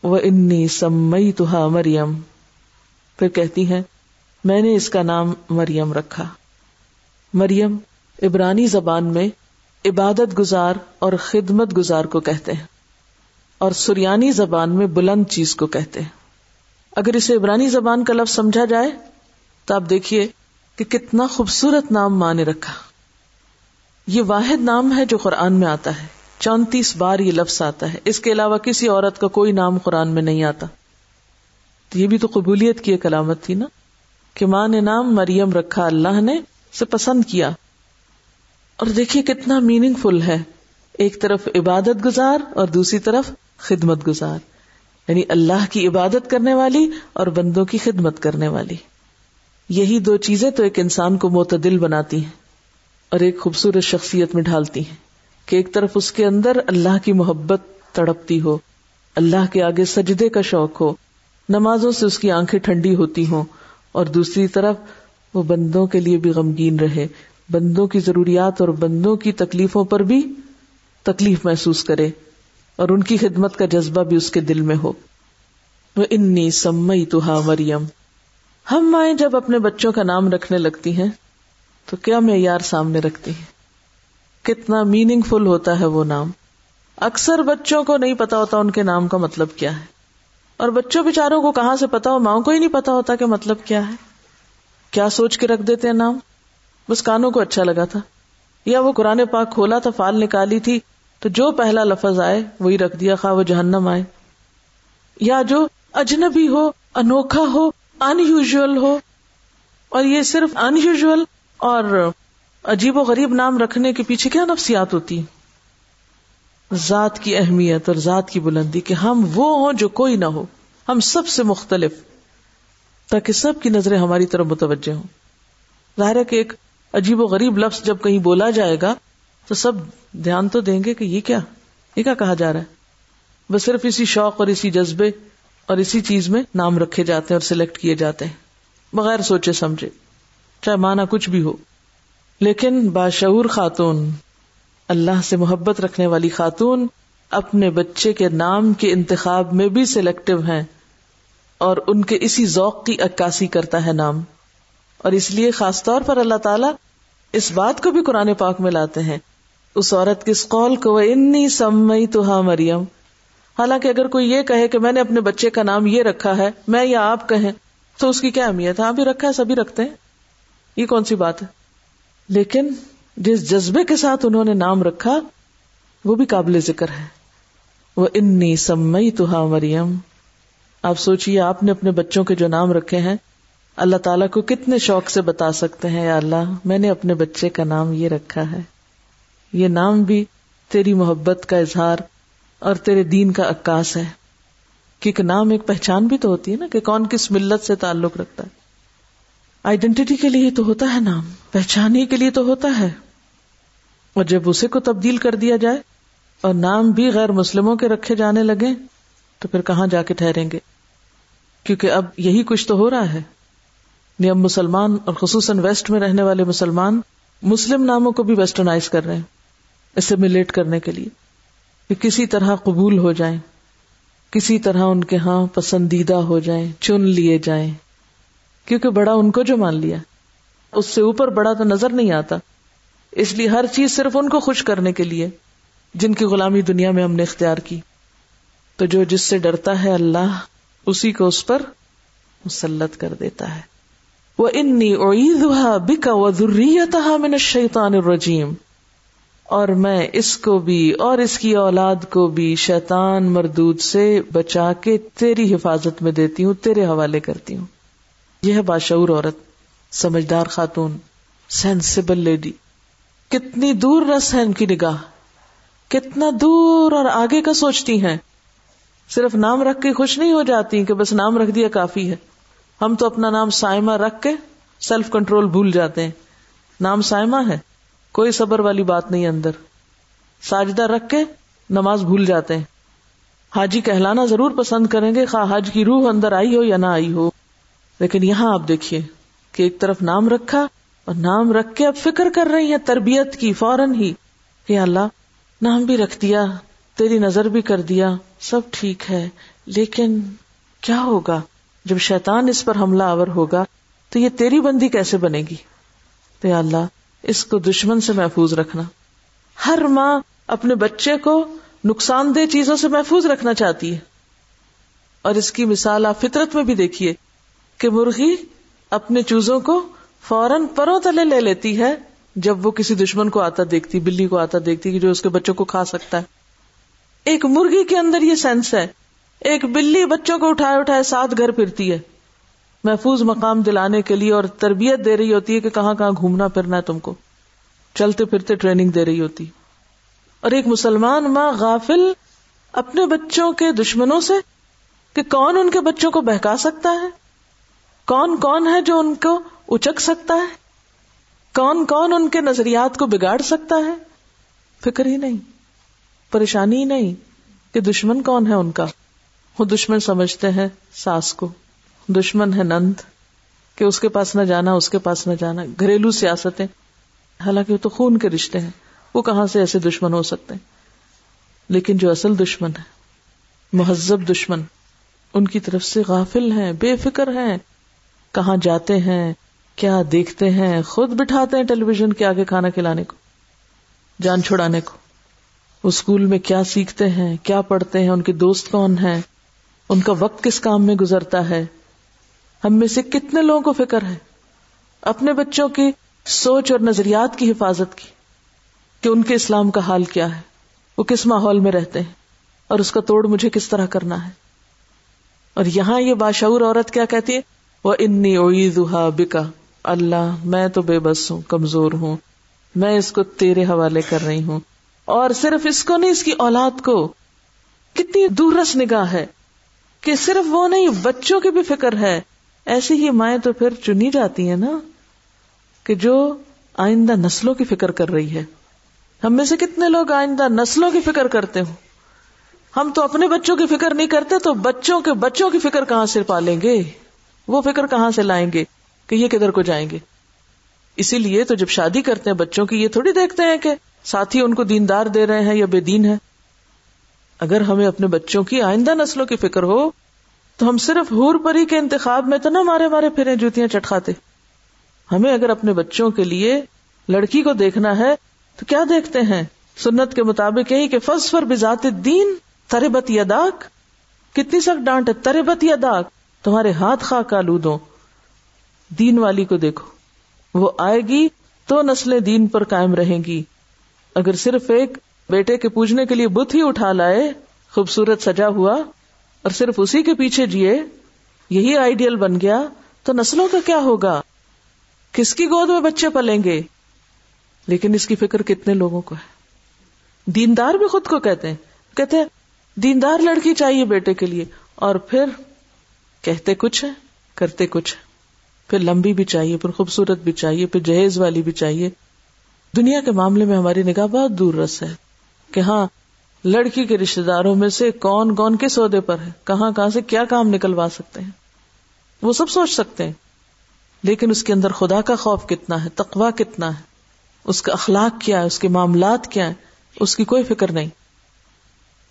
وہ انی سمئی تو مریم پھر کہتی ہیں، میں نے اس کا نام مریم رکھا۔ مریم عبرانی زبان میں عبادت گزار اور خدمت گزار کو کہتے ہیں، اور سریانی زبان میں بلند چیز کو کہتے ہیں۔ اگر اسے عبرانی زبان کا لفظ سمجھا جائے، تو آپ دیکھیے کہ کتنا خوبصورت نام ماں نے رکھا۔ یہ واحد نام ہے جو قرآن میں آتا ہے۔ چونتیس بار یہ لفظ آتا ہے۔ اس کے علاوہ کسی عورت کا کوئی نام قرآن میں نہیں آتا۔ تو یہ بھی تو قبولیت کی ایک علامت تھی نا کہ ماں نے نام مریم رکھا، اللہ نے سے پسند کیا۔ اور دیکھیے کتنا میننگ فل ہے۔ ایک طرف عبادت گزار اور دوسری طرف خدمت گزار۔ یعنی اللہ کی عبادت کرنے والی اور بندوں کی خدمت کرنے والی۔ یہی دو چیزیں تو ایک انسان کو معتدل بناتی ہیں۔ اور ایک خوبصورت شخصیت میں ڈھالتی ہیں کہ ایک طرف اس کے اندر اللہ کی محبت تڑپتی ہو، اللہ کے آگے سجدے کا شوق ہو، نمازوں سے اس کی آنکھیں ٹھنڈی ہوتی ہوں، اور دوسری طرف وہ بندوں کے لیے بھی غمگین رہے، بندوں کی ضروریات اور بندوں کی تکلیفوں پر بھی تکلیف محسوس کرے، اور ان کی خدمت کا جذبہ بھی اس کے دل میں ہو۔ وہ انی سمئی تو مریم۔ ہم مائیں جب اپنے بچوں کا نام رکھنے لگتی ہیں۔ تو کیا معیار سامنے رکھتی ہیں؟ کتنا میننگ فل ہوتا ہے وہ نام؟ اکثر بچوں کو نہیں پتا ہوتا ان کے نام کا مطلب کیا ہے۔ اور بچوں بےچاروں کو کہاں سے پتا ہو؟ ماؤں کو ہی نہیں پتا ہوتا کہ مطلب کیا ہے۔ کیا سوچ کے رکھ دیتے ہیں نام؟ بس کانوں کو اچھا لگا تھا۔ یا وہ قرآن پاک کھولا تھا، فال نکالی تھی، تو جو پہلا لفظ آئے، وہی رکھ دیا، خواہ وہ جہنم آئے۔ یا جو اجنبی ہو، انوکھا ہو ان یوژل ہو، اور یہ صرف ان یوژل اور عجیب و غریب نام رکھنے کے پیچھے کیا نفسیات ہوتی ذات کی اہمیت اور ذات کی بلندی کہ ہم وہ ہوں جو کوئی نہ ہو، ہم سب سے مختلف، تاکہ سب کی نظریں ہماری طرف متوجہ ہوں۔ ظاہر ہے کہ ایک عجیب و غریب لفظ جب کہیں بولا جائے گا، تو سب دھیان تو دیں گے کہ یہ کیا؟ یہ کیا کہا جا رہا ہے؟ بس صرف اسی شوق اور اسی جذبے اور اسی چیز میں نام رکھے جاتے ہیں اور سلیکٹ کیے جاتے ہیں۔ بغیر سوچے سمجھے۔ چاہے مانا کچھ بھی ہو۔ لیکن باشعور خاتون، اللہ سے محبت رکھنے والی خاتون اپنے بچے کے نام کے انتخاب میں بھی سلیکٹو ہیں اور ان کے اسی ذوق کی عکاسی کرتا ہے نام۔ اور اس لیے خاص طور پر اللہ تعالیٰ اس بات کو بھی قرآن پاک میں لاتے ہیں۔ اس عورت کے اس قول کو وہ انی سمئی تو ہاں مریم۔ حالانکہ اگر کوئی یہ کہے کہ میں نے اپنے بچے کا نام یہ رکھا ہے، میں یا آپ کہیں، تو اس کی کیا اہمیت ہے؟ آپ بھی رکھا ہے، سبھی رکھتے ہیں۔ یہ کون سی بات ہے؟ لیکن جس جذبے کے ساتھ انہوں نے نام رکھا، وہ بھی قابل ذکر ہے۔ وہ انی سمئی تو مریم۔ آپ سوچیے آپ نے اپنے بچوں کے جو نام رکھے ہیں، اللہ تعالیٰ کو کتنے شوق سے بتا سکتے ہیں، یا اللہ، میں نے اپنے بچے کا نام یہ رکھا ہے۔ یہ نام بھی تیری محبت کا اظہار اور تیرے دین کا عکاس ہے۔ کیونکہ نام ایک پہچان بھی تو ہوتی ہے نا کہ کون کس ملت سے تعلق رکھتا ہے۔ آئیڈینٹی کے لیے تو ہوتا ہے نام پہچان ہی کے لیے تو ہوتا ہے۔ اور جب اسے کو تبدیل کر دیا جائے اور نام بھی غیر مسلموں کے رکھے جانے لگے، تو پھر کہاں جا کے ٹھہریں گے؟ کیونکہ اب یہی کچھ تو ہو رہا ہے۔ اب مسلمان اور خصوصاً ویسٹ میں رہنے والے مسلمان مسلم ناموں کو بھی ویسٹرنائز کر رہے ہیں اسیملیٹ کرنے کے لیے۔ کہ کسی طرح قبول ہو جائیں، کسی طرح ان کے ہاں پسندیدہ ہو جائیں، چن لیے جائیں۔ کیونکہ بڑا ان کو جو مان لیا۔ اس سے اوپر بڑا تو نظر نہیں آتا۔ اس لیے ہر چیز صرف ان کو خوش کرنے کے لیے، جن کی غلامی دنیا میں ہم نے اختیار کی۔ تو جو جس سے ڈرتا ہے اللہ، اسی کو اس پر مسلط کر دیتا ہے۔ وہ انی بکا و ذریتها من الشیطان الرجیم اور میں اس کو بھی اور اس کی اولاد کو بھی شیطان مردود سے بچا کے تیری حفاظت میں دیتی ہوں، تیرے حوالے کرتی ہوں۔ یہ ہے باشعور عورت، سمجھدار خاتون سینسیبل لیڈی کتنی دور رس ہے ان کی نگاہ، کتنا دور اور آگے کا سوچتی ہیں۔ صرف نام رکھ کے خوش نہیں ہو جاتی کہ بس نام رکھ دیا کافی ہے۔ ہم تو اپنا نام سائما رکھ کے سیلف کنٹرول بھول جاتے ہیں۔ نام سائما ہے، کوئی صبر والی بات نہیں اندر۔ ساجدہ رکھ کے نماز بھول جاتے ہیں۔ حاجی کہلانا ضرور پسند کریں گے، خواہ حج کی روح اندر آئی ہو یا نہ آئی ہو۔ لیکن یہاں آپ دیکھیے کہ ایک طرف نام رکھا اور نام رکھ کے اب فکر کر رہی ہیں تربیت کی، فوراً ہی کہ اللہ، نام بھی رکھ دیا، تیری نظر بھی کر دیا، سب ٹھیک ہے، لیکن کیا ہوگا؟ جب شیطان اس پر حملہ آور ہوگا تو یہ تیری بندی کیسے بنے گی؟ تو اللہ، اس کو دشمن سے محفوظ رکھنا۔ ہر ماں اپنے بچے کو نقصان دہ چیزوں سے محفوظ رکھنا چاہتی ہے۔ اور اس کی مثال آپ فطرت میں بھی دیکھیے۔ کہ مرغی اپنے چوزوں کو فوراً پروں تلے لے لیتی ہے جب وہ کسی دشمن کو آتا دیکھتی، بلی کو آتا دیکھتی کہ جو اس کے بچوں کو کھا سکتا ہے۔ ایک مرغی کے اندر یہ سینس ہے۔ ایک بلی بچوں کو اٹھائے اٹھائے ساتھ گھر پھرتی ہے۔ محفوظ مقام دلانے کے لیے اور تربیت دے رہی ہوتی ہے کہ کہاں کہاں گھومنا پھرنا ہے تم کو۔ چلتے پھرتے ٹریننگ دے رہی ہوتی۔ اور ایک مسلمان ماں غافل اپنے بچوں کے دشمنوں سے کہ کون ان کے بچوں کو بہکا سکتا ہے؟ کون کون ہے جو ان کو اچک سکتا ہے؟ کون کون ان کے نظریات کو بگاڑ سکتا ہے؟ فکر ہی نہیں، پریشانی ہی نہیں کہ دشمن کون ہے ان کا۔ وہ دشمن سمجھتے ہیں ساس کو۔ دشمن ہے نند، کہ اس کے پاس نہ جانا، اس کے پاس نہ جانا۔ گھریلو سیاستیں۔ حالانکہ وہ تو خون کے رشتے ہیں۔ وہ کہاں سے ایسے دشمن ہو سکتے ہیں؟ لیکن جو اصل دشمن ہے، مہذب دشمن، ان کی طرف سے غافل ہیں، بے فکر ہیں۔ کہاں جاتے ہیں، کیا دیکھتے ہیں، خود بٹھاتے ہیں ٹیلی ویژن کے آگے کھانا کھلانے کو، جان چھڑانے کو۔ وہ اسکول میں کیا سیکھتے ہیں، کیا پڑھتے ہیں، ان کے دوست کون ہیں، ان کا وقت کس کام میں گزرتا ہے۔ ہم میں سے کتنے لوگوں کو فکر ہے، اپنے بچوں کی سوچ اور نظریات کی حفاظت کی، کہ ان کے اسلام کا حال کیا ہے، وہ کس ماحول میں رہتے ہیں، اور اس کا توڑ مجھے کس طرح کرنا ہے۔ اور یہاں یہ باشعور عورت کیا کہتی ہے؟ وہ انی اویزا بکا اللہ، میں تو بے بس ہوں، کمزور ہوں۔ میں اس کو تیرے حوالے کر رہی ہوں۔ اور صرف اس کو نہیں، اس کی اولاد کو۔ کتنی دورس نگاہ ہے کہ صرف وہ نہیں، بچوں کی بھی فکر ہے۔ ایسی ہی مائیں تو پھر چنی جاتی ہیں نا کہ جو آئندہ نسلوں کی فکر کر رہی ہے۔ ہم میں سے کتنے لوگ آئندہ نسلوں کی فکر کرتے ہوں؟ ہم تو اپنے بچوں کی فکر نہیں کرتے، تو بچوں کے بچوں کی فکر کہاں سے پالیں گے؟ وہ فکر کہاں سے لائیں گے کہ یہ کدھر کو جائیں گے؟ اسی لیے تو جب شادی کرتے ہیں بچوں کی، یہ تھوڑی دیکھتے ہیں کہ ساتھی ان کو دیندار دے رہے ہیں یا بے دین ہے اگر ہمیں اپنے بچوں کی آئندہ نسلوں کی فکر ہو، تو ہم صرف ہور پری کے انتخاب میں تو نہ مارے مارے پھرے جوتیاں چٹکاتے ہمیں اگر اپنے بچوں کے لیے لڑکی کو دیکھنا ہے، تو کیا دیکھتے ہیں؟ سنت کے مطابق یہی کہ فض پر بذات دین تربت یا داغ کتنی سخت ڈانٹ ہے، تربت یا تمہارے ہاتھ خواہ کا لودو دین والی کو دیکھو۔ وہ آئے گی تو نسلیں دین پر قائم رہیں گی۔ اگر صرف ایک بیٹے کے پوجنے کے لیے بت ہی اٹھا لائے، خوبصورت سجا ہوا اور صرف اسی کے پیچھے جیے، یہی آئیڈیل بن گیا، تو نسلوں کا کیا ہوگا؟ کس کی گود میں بچے پلیں گے؟ لیکن اس کی فکر کتنے لوگوں کو ہے۔ دیندار بھی خود کو کہتے ہیں کہتے ہیں، دیندار لڑکی چاہیے بیٹے کے لیے۔ اور پھر کہتے کچھ ہے کرتے کچھ ہے پھر لمبی بھی چاہیے، پھر خوبصورت بھی چاہیے، پھر جہیز والی بھی چاہیے۔ دنیا کے معاملے میں ہماری نگاہ بہت دور رس ہے کہ ہاں لڑکی کے رشتے داروں میں سے کون کون کس عہدے پر ہے، کہاں کہاں سے کیا کام نکلوا سکتے ہیں۔ وہ سب سوچ سکتے ہیں، لیکن اس کے اندر خدا کا خوف کتنا ہے تقوا کتنا ہے، اس کا اخلاق کیا ہے، اس کے معاملات کیا ہے اس کی کوئی فکر نہیں۔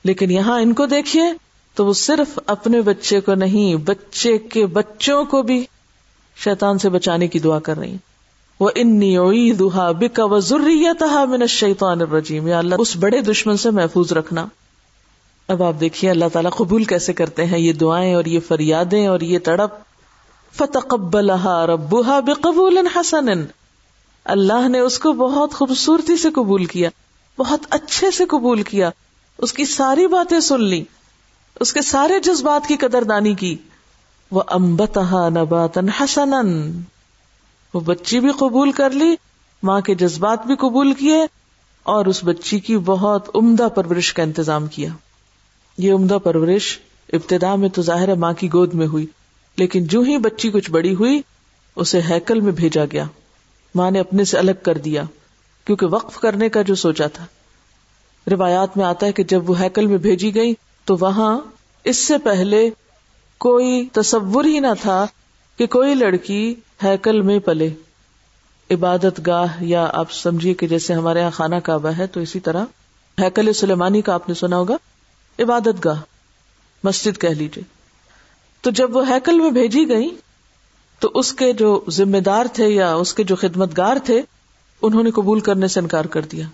لیکن یہاں ان کو دیکھیے تو وہ صرف اپنے بچے کو نہیں، بچے کے بچوں کو بھی شیطان سے بچانے کی دعا کر رہی وہ انی دہا بک و ضروریتہ من الشیطان الرجیم۔ یا اللہ، اس بڑے دشمن سے محفوظ رکھنا۔ اب آپ دیکھیے اللہ تعالیٰ قبول کیسے کرتے ہیں۔ یہ دعائیں اور یہ فریادیں اور یہ تڑپ۔ فتقبلها ربها بقبول حسن اللہ نے اس کو بہت خوبصورتی سے قبول کیا، بہت اچھے سے قبول کیا۔ اس کی ساری باتیں سن لی اس کے سارے جذبات کی قدر دانی کی۔ وہ امبتہ نباتن حسن وہ بچی بھی قبول کر لی، ماں کے جذبات بھی قبول کیے اور اس بچی کی بہت عمدہ پرورش کا انتظام کیا۔ یہ عمدہ پرورش ابتدا میں تو ظاہر ماں کی گود میں ہوئی، لیکن جو ہی بچی کچھ بڑی ہوئی، اسے ہیکل میں بھیجا گیا۔ ماں نے اپنے سے الگ کر دیا، کیونکہ وقف کرنے کا جو سوچا تھا۔ روایات میں آتا ہے کہ جب وہ ہیکل میں بھیجی گئی تو وہاں اس سے پہلے کوئی تصور ہی نہ تھا کہ کوئی لڑکی ہیکل میں پلے۔ عبادت گاہ یا آپ سمجھیے کہ جیسے ہمارے یہاں خانہ کعبہ ہے تو اسی طرح ہیکل سلیمانی کا آپ نے سنا ہوگا۔ عبادت گاہ، مسجد کہہ لیجیے تو جب وہ ہیکل میں بھیجی گئی تو اس کے جو ذمہ دار تھے یا اس کے جو خدمت گار تھے انہوں نے قبول کرنے سے انکار کر دیا۔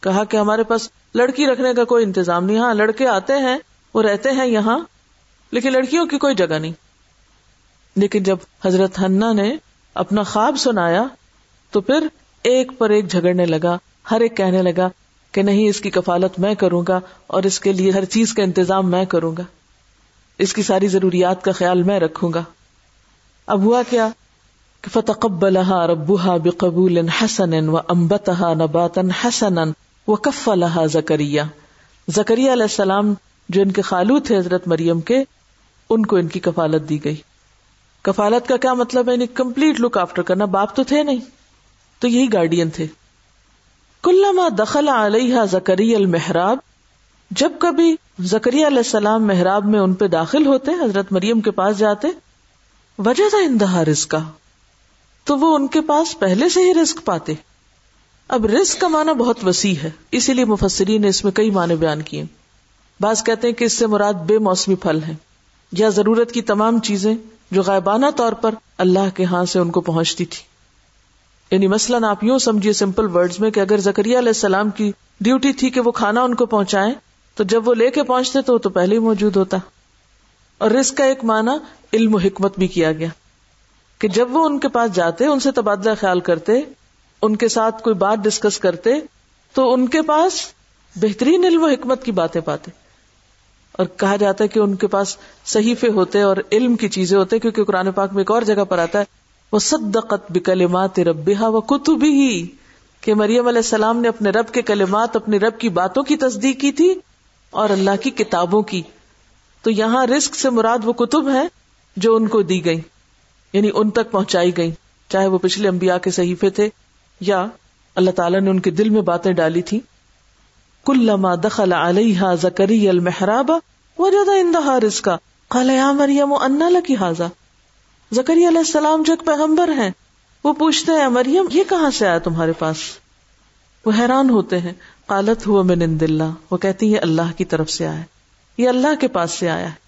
کہا کہ ہمارے پاس لڑکی رکھنے کا کوئی انتظام نہیں۔ ہاں لڑکے آتے ہیں، وہ رہتے ہیں یہاں، لیکن لڑکیوں کی کوئی جگہ نہیں۔ لیکن جب حضرت ہننا نے اپنا خواب سنایا، تو پھر ایک پر ایک جھگڑنے لگا۔ ہر ایک کہنے لگا کہ نہیں، اس کی کفالت میں کروں گا اور اس کے لیے ہر چیز کا انتظام میں کروں گا۔ اس کی ساری ضروریات کا خیال میں رکھوں گا۔ اب ہوا کیا کہ فتقبلها ربها بقبول حسن و امبتها نباتا حسنا وكفلها زکریا زکریا علیہ السلام جو ان کے خالو تھے حضرت مریم کے، ان کو ان کی کفالت دی گئی۔ کفالت کا کیا مطلب ہے؟ یعنی کمپلیٹ لک آفٹر کرنا۔ باپ تو تھے نہیں، تو یہی گارڈین تھے۔ کلما دخل علیہ زکری المحراب، جب کبھی زکری علیہ السلام محراب میں ان پہ داخل ہوتے، حضرت مریم کے پاس جاتے، وجہ تھا اندہا رزق کا تو وہ ان کے پاس پہلے سے ہی رزق پاتے۔ اب رزق کا معنی بہت وسیع ہے، اسی لیے مفسرین نے اس میں کئی معنی بیان کیے۔ بعض کہتے ہیں کہ اس سے مراد بے موسمی پھل ہے یا ضرورت کی تمام چیزیں جو غائبانہ طور پر اللہ کے ہاں سے ان کو پہنچتی تھی یعنی مثلاً آپ یوں سمجھیے سمپل ورڈز میں کہ اگر زکری علیہ السلام کی ڈیوٹی تھی کہ وہ کھانا ان کو پہنچائے تو جب وہ لے کے پہنچتے تو وہ تو پہلے ہی موجود ہوتا۔ اور رسک کا ایک معنی علم و حکمت بھی کیا گیا، کہ جب وہ ان کے پاس جاتے، ان سے تبادلہ خیال کرتے ان کے ساتھ کوئی بات ڈسکس کرتے، تو ان کے پاس بہترین علم و حکمت کی باتیں پاتے۔ اور کہا جاتا ہے کہ ان کے پاس صحیفے ہوتے اور علم کی چیزیں ہوتے، کیونکہ قرآن پاک میں ایک اور جگہ پر آتا ہے، وہ صدقت بکلمات ربها و کتبی ہی کہ مریم علیہ السلام نے اپنے رب کے کلمات، اپنے رب کی باتوں کی تصدیق کی تھی اور اللہ کی کتابوں کی۔ تو یہاں رسک سے مراد وہ کتب ہے جو ان کو دی گئی یعنی ان تک پہنچائی گئی چاہے وہ پچھلے انبیاء کے صحیفے تھے یا اللہ تعالیٰ نے ان کے دل میں باتیں ڈالی تھی کلما دخل علیہ زکری المحراب وجد اندہا رزقا۔ قال یا مریم، انا لکی حاضا زکری علیہ السلام جو ایک پیغمبر ہیں، وہ پوچھتے ہیں مریم، یہ کہاں سے آیا تمہارے پاس؟ وہ حیران ہوتے ہیں۔ قالت، ہوا من عند اللہ۔ وہ کہتی ہے اللہ کی طرف سے آیا یہ اللہ کے پاس سے آیا ہے۔